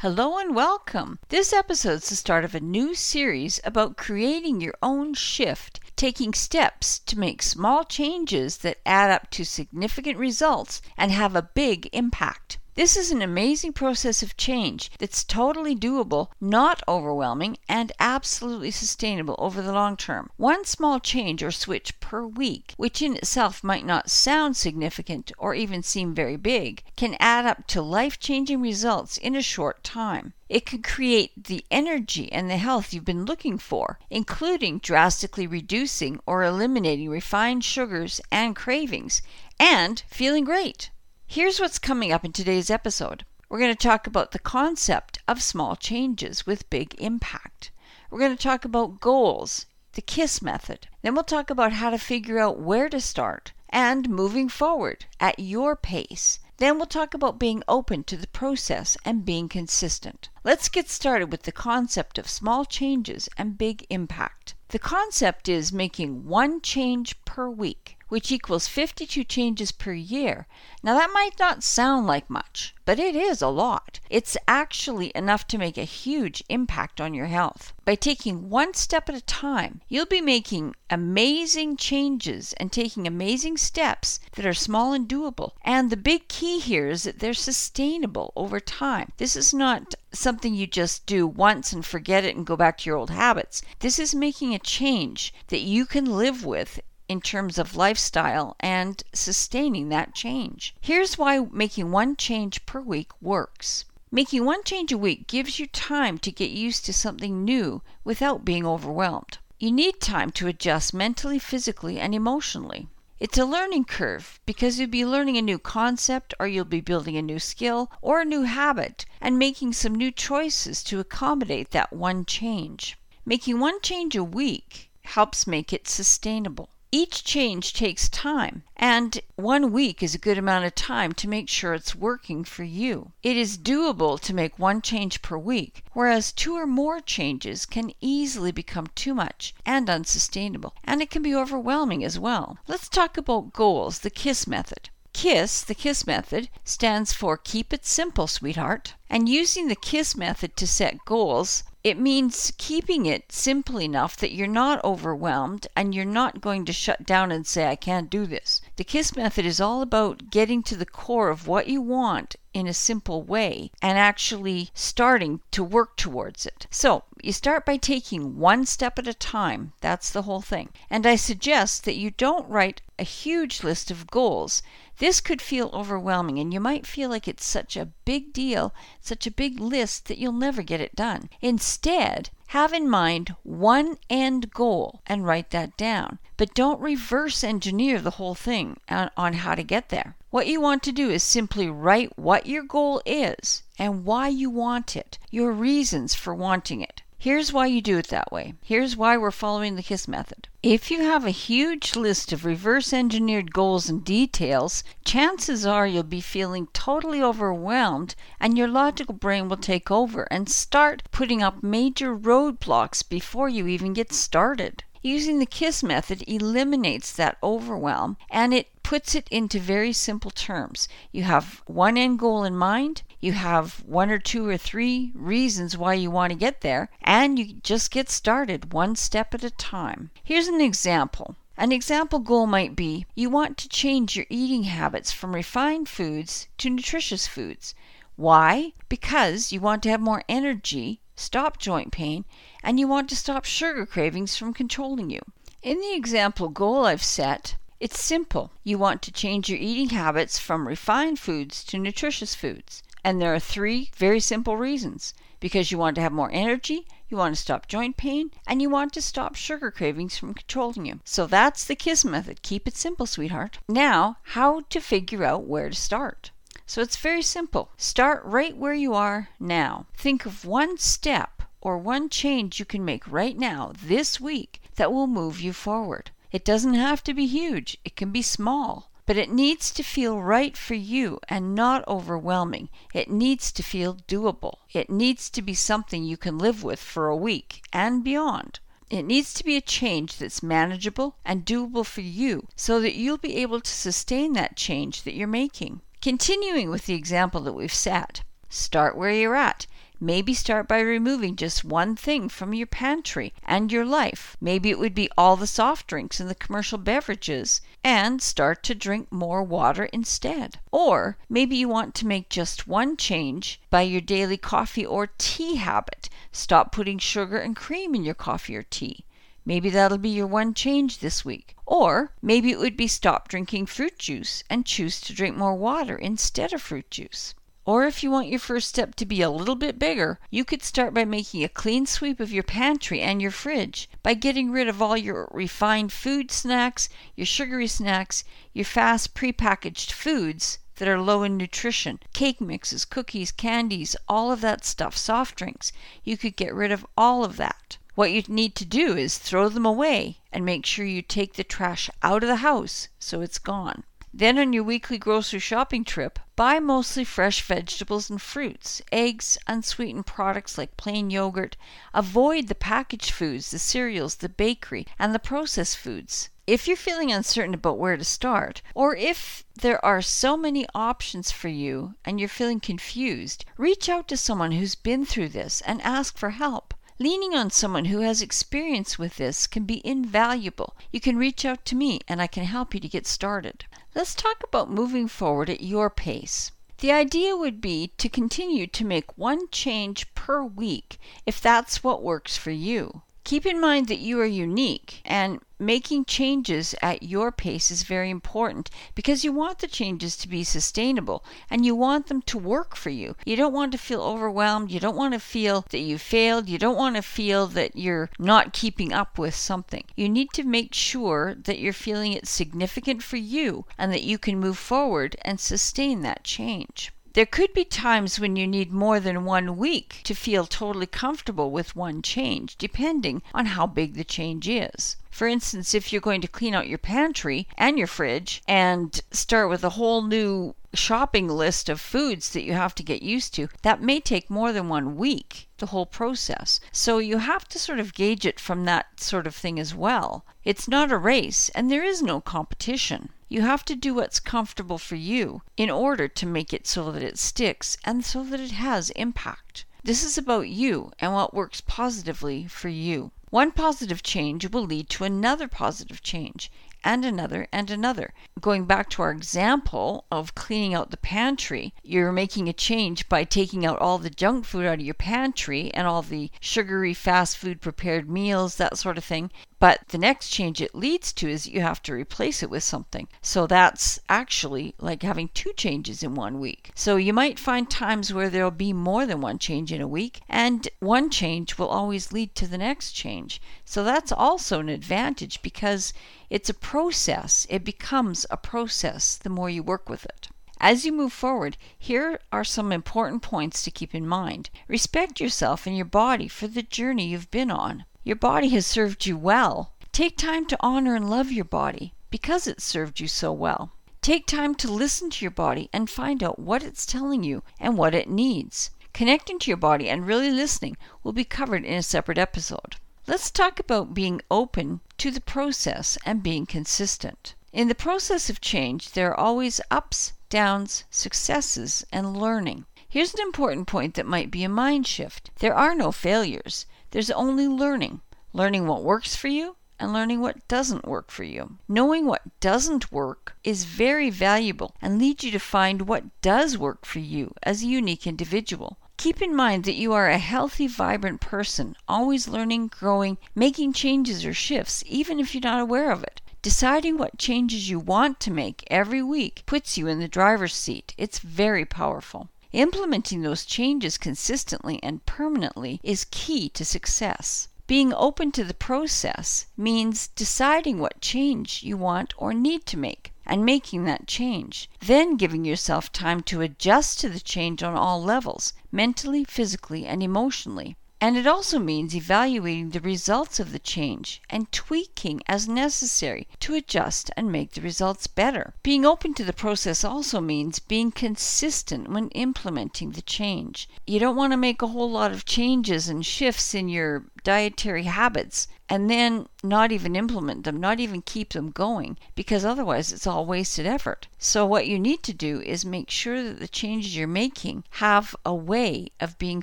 Hello and welcome. This episode is the start of a new series about creating your own shift, taking steps to make small changes that add up to significant results and have a big impact. This is an amazing process of change that's totally doable, not overwhelming, and absolutely sustainable over the long term. One small change or switch per week, which in itself might not sound significant or even seem very big, can add up to life changing results in a short time. It can create the energy and the health you've been looking for, including drastically reducing or eliminating refined sugars and cravings, and feeling great. Here's what's coming up in today's episode. We're going to talk about the concept of small changes with big impact. We're going to talk about goals, the KISS method. Then we'll talk about how to figure out where to start and moving forward at your pace. Then we'll talk about being open to the process and being consistent. Let's get started with the concept of small changes and big impact. The concept is making one change per week which equals 52 changes per year. Now, that might not sound like much, but it is a lot. It's actually enough to make a huge impact on your health. By taking one step at a time, you'll be making amazing changes and taking amazing steps that are small and doable. And the big key here is that they're sustainable over time. This is not something you just do once and forget it and go back to your old habits. This is making a change that you can live with in terms of lifestyle and sustaining that change. Here's why making one change per week works. Making one change a week gives you time to get used to something new without being overwhelmed. You need time to adjust mentally, physically, and emotionally. It's a learning curve because you'll be learning a new concept, or you'll be building a new skill or a new habit and making some new choices to accommodate that one change. Making one change a week helps make it sustainable. Each change takes time, and one week is a good amount of time to make sure it's working for you. It is doable to make one change per week, whereas two or more changes can easily become too much and unsustainable, and it can be overwhelming as well. Let's talk about goals, the KISS method. KISS, the KISS method, stands for Keep It Simple, Sweetheart. And using the KISS method to set goals it means keeping it simple enough that you're not overwhelmed and you're not going to shut down and say, I can't do this. The KISS method is all about getting to the core of what you want in a simple way and actually starting to work towards it. So, you start by taking one step at a time. That's the whole thing. And I suggest that you don't write a huge list of goals. This could feel overwhelming, and you might feel like it's such a big deal, such a big list that you'll never get it done. Instead, have in mind one end goal and write that down. But don't reverse engineer the whole thing on, on, how to get there. What you want to do is simply write what your goal is and why you want it, your reasons for wanting it. Here's why you do it that way. Here's why we're following the KISS method. If you have a huge list of reverse engineered goals and details, chances are you'll be feeling totally overwhelmed and your logical brain will take over and start putting up major roadblocks before you even get started. Using the KISS method eliminates that overwhelm and it puts it into very simple terms. You have one end goal in mind, you have one or two or three reasons why you want to get there, and you just get started one step at a time. Here's an example. An example goal might be you want to change your eating habits from refined foods to nutritious foods. Why? Because you want to have more energy, stop joint pain, and you want to stop sugar cravings from controlling you. In the example goal I've set, it's simple. You want to change your eating habits from refined foods to nutritious foods. And there are three very simple reasons because you want to have more energy, you want to stop joint pain, and you want to stop sugar cravings from controlling you. So that's the KISS method. Keep it simple, sweetheart. Now, how to figure out where to start. So it's very simple. Start right where you are now. Think of one step or one change you can make right now, this week, that will move you forward. It doesn't have to be huge, it can be small. But it needs to feel right for you and not overwhelming. It needs to feel doable. It needs to be something you can live with for a week and beyond. It needs to be a change that's manageable and doable for you so that you'll be able to sustain that change that you're making. Continuing with the example that we've set, start where you're at. Maybe start by removing just one thing from your pantry and your life. Maybe it would be all the soft drinks and the commercial beverages and start to drink more water instead. Or maybe you want to make just one change by your daily coffee or tea habit. Stop putting sugar and cream in your coffee or tea. Maybe that'll be your one change this week. Or maybe it would be stop drinking fruit juice and choose to drink more water instead of fruit juice. Or if you want your first step to be a little bit bigger, you could start by making a clean sweep of your pantry and your fridge by getting rid of all your refined food snacks, your sugary snacks, your fast prepackaged foods that are low in nutrition, cake mixes, cookies, candies, all of that stuff, soft drinks. You could get rid of all of that. What you need to do is throw them away and make sure you take the trash out of the house so it's gone. Then, on your weekly grocery shopping trip, buy mostly fresh vegetables and fruits, eggs, unsweetened products like plain yogurt. Avoid the packaged foods, the cereals, the bakery, and the processed foods. If you're feeling uncertain about where to start, or if there are so many options for you and you're feeling confused, reach out to someone who's been through this and ask for help. Leaning on someone who has experience with this can be invaluable. You can reach out to me and I can help you to get started. Let's talk about moving forward at your pace. The idea would be to continue to make one change per week if that's what works for you. Keep in mind that you are unique and making changes at your pace is very important because you want the changes to be sustainable and you want them to work for you. You don't want to feel overwhelmed. You don't want to feel that you failed. You don't want to feel that you're not keeping up with something. You need to make sure that you're feeling it's significant for you and that you can move forward and sustain that change. There could be times when you need more than one week to feel totally comfortable with one change, depending on how big the change is. For instance, if you're going to clean out your pantry and your fridge and start with a whole new shopping list of foods that you have to get used to, that may take more than one week, the whole process. So you have to sort of gauge it from that sort of thing as well. It's not a race and there is no competition. You have to do what's comfortable for you in order to make it so that it sticks and so that it has impact. This is about you and what works positively for you. One positive change will lead to another positive change, and another and another. Going back to our example of cleaning out the pantry, you're making a change by taking out all the junk food out of your pantry and all the sugary fast food prepared meals, that sort of thing. But the next change it leads to is you have to replace it with something. So that's actually like having two changes in one week. So you might find times where there'll be more than one change in a week, and one change will always lead to the next change. So that's also an advantage because it's a process. It becomes a process the more you work with it. As you move forward, here are some important points to keep in mind. Respect yourself and your body for the journey you've been on. Your body has served you well. Take time to honor and love your body because it served you so well. Take time to listen to your body and find out what it's telling you and what it needs. Connecting to your body and really listening will be covered in a separate episode. Let's talk about being open to the process and being consistent. In the process of change, there are always ups, downs, successes, and learning. Here's an important point that might be a mind shift there are no failures. There's only learning. Learning what works for you and learning what doesn't work for you. Knowing what doesn't work is very valuable and leads you to find what does work for you as a unique individual. Keep in mind that you are a healthy, vibrant person, always learning, growing, making changes or shifts, even if you're not aware of it. Deciding what changes you want to make every week puts you in the driver's seat. It's very powerful. Implementing those changes consistently and permanently is key to success. Being open to the process means deciding what change you want or need to make. And making that change. Then giving yourself time to adjust to the change on all levels mentally, physically, and emotionally. And it also means evaluating the results of the change and tweaking as necessary to adjust and make the results better. Being open to the process also means being consistent when implementing the change. You don't want to make a whole lot of changes and shifts in your dietary habits and then not even implement them, not even keep them going, because otherwise it's all wasted effort. So, what you need to do is make sure that the changes you're making have a way of being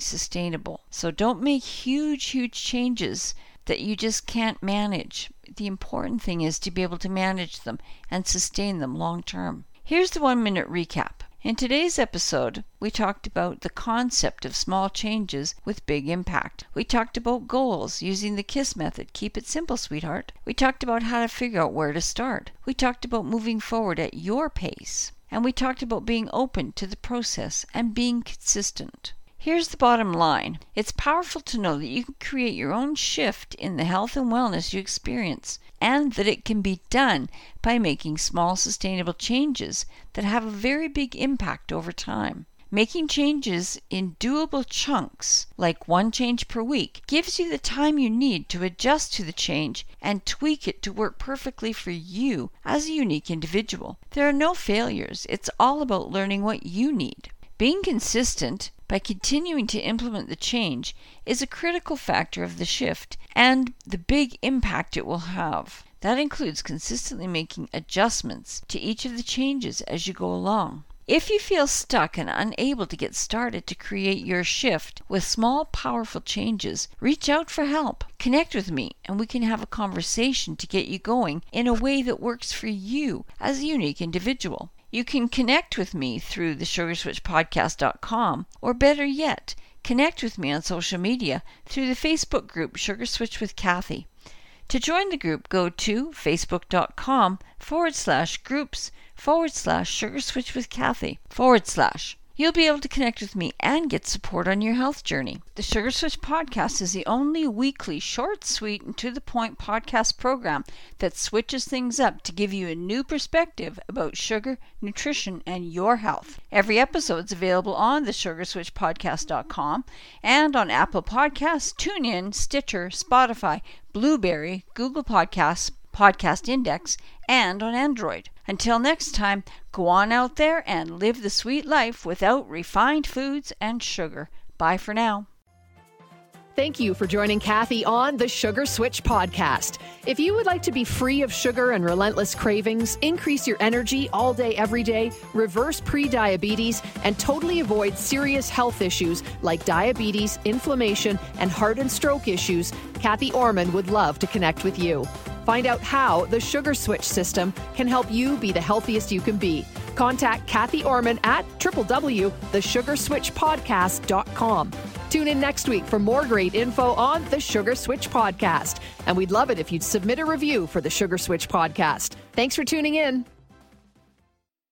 sustainable. So, don't make huge, huge changes that you just can't manage. The important thing is to be able to manage them and sustain them long term. Here's the one minute recap. In today's episode, we talked about the concept of small changes with big impact. We talked about goals using the KISS method. Keep it simple, sweetheart. We talked about how to figure out where to start. We talked about moving forward at your pace. And we talked about being open to the process and being consistent. Here's the bottom line it's powerful to know that you can create your own shift in the health and wellness you experience, and that it can be done by making small, sustainable changes that have a very big impact over time. Making changes in doable chunks, like one change per week, gives you the time you need to adjust to the change and tweak it to work perfectly for you as a unique individual. There are no failures, it's all about learning what you need. Being consistent by continuing to implement the change is a critical factor of the shift and the big impact it will have. That includes consistently making adjustments to each of the changes as you go along. If you feel stuck and unable to get started to create your shift with small, powerful changes, reach out for help. Connect with me and we can have a conversation to get you going in a way that works for you as a unique individual. You can connect with me through the sugarswitchpodcast.com, or better yet, connect with me on social media through the Facebook group Sugar Switch with Cathy. To join the group, go to facebook.com forward slash groups forward slash sugar switch with Cathy forward slash. You'll be able to connect with me and get support on your health journey. The Sugar Switch podcast is the only weekly, short, sweet, and to the point podcast program that switches things up to give you a new perspective about sugar, nutrition, and your health. Every episode is available on the sugarswitchpodcast.com and on Apple Podcasts, TuneIn, Stitcher, Spotify, Blubrry, Google Podcasts, Podcast Index, and on Android. Until next time, go on out there and live the sweet life without refined foods and sugar. Bye for now. Thank you for joining Cathy on the Sugar Switch podcast. If you would like to be free of sugar and relentless cravings, increase your energy all day, every day, reverse pre-diabetes, and totally avoid serious health issues like diabetes, inflammation, and heart and stroke issues, Cathy Ormon would love to connect with you. Find out how the Sugar Switch system can help you be the healthiest you can be. Contact Cathy Ormon at www.thesugarswitchpodcast.com. Tune in next week for more great info on the Sugar Switch Podcast. And we'd love it if you'd submit a review for the Sugar Switch Podcast. Thanks for tuning in.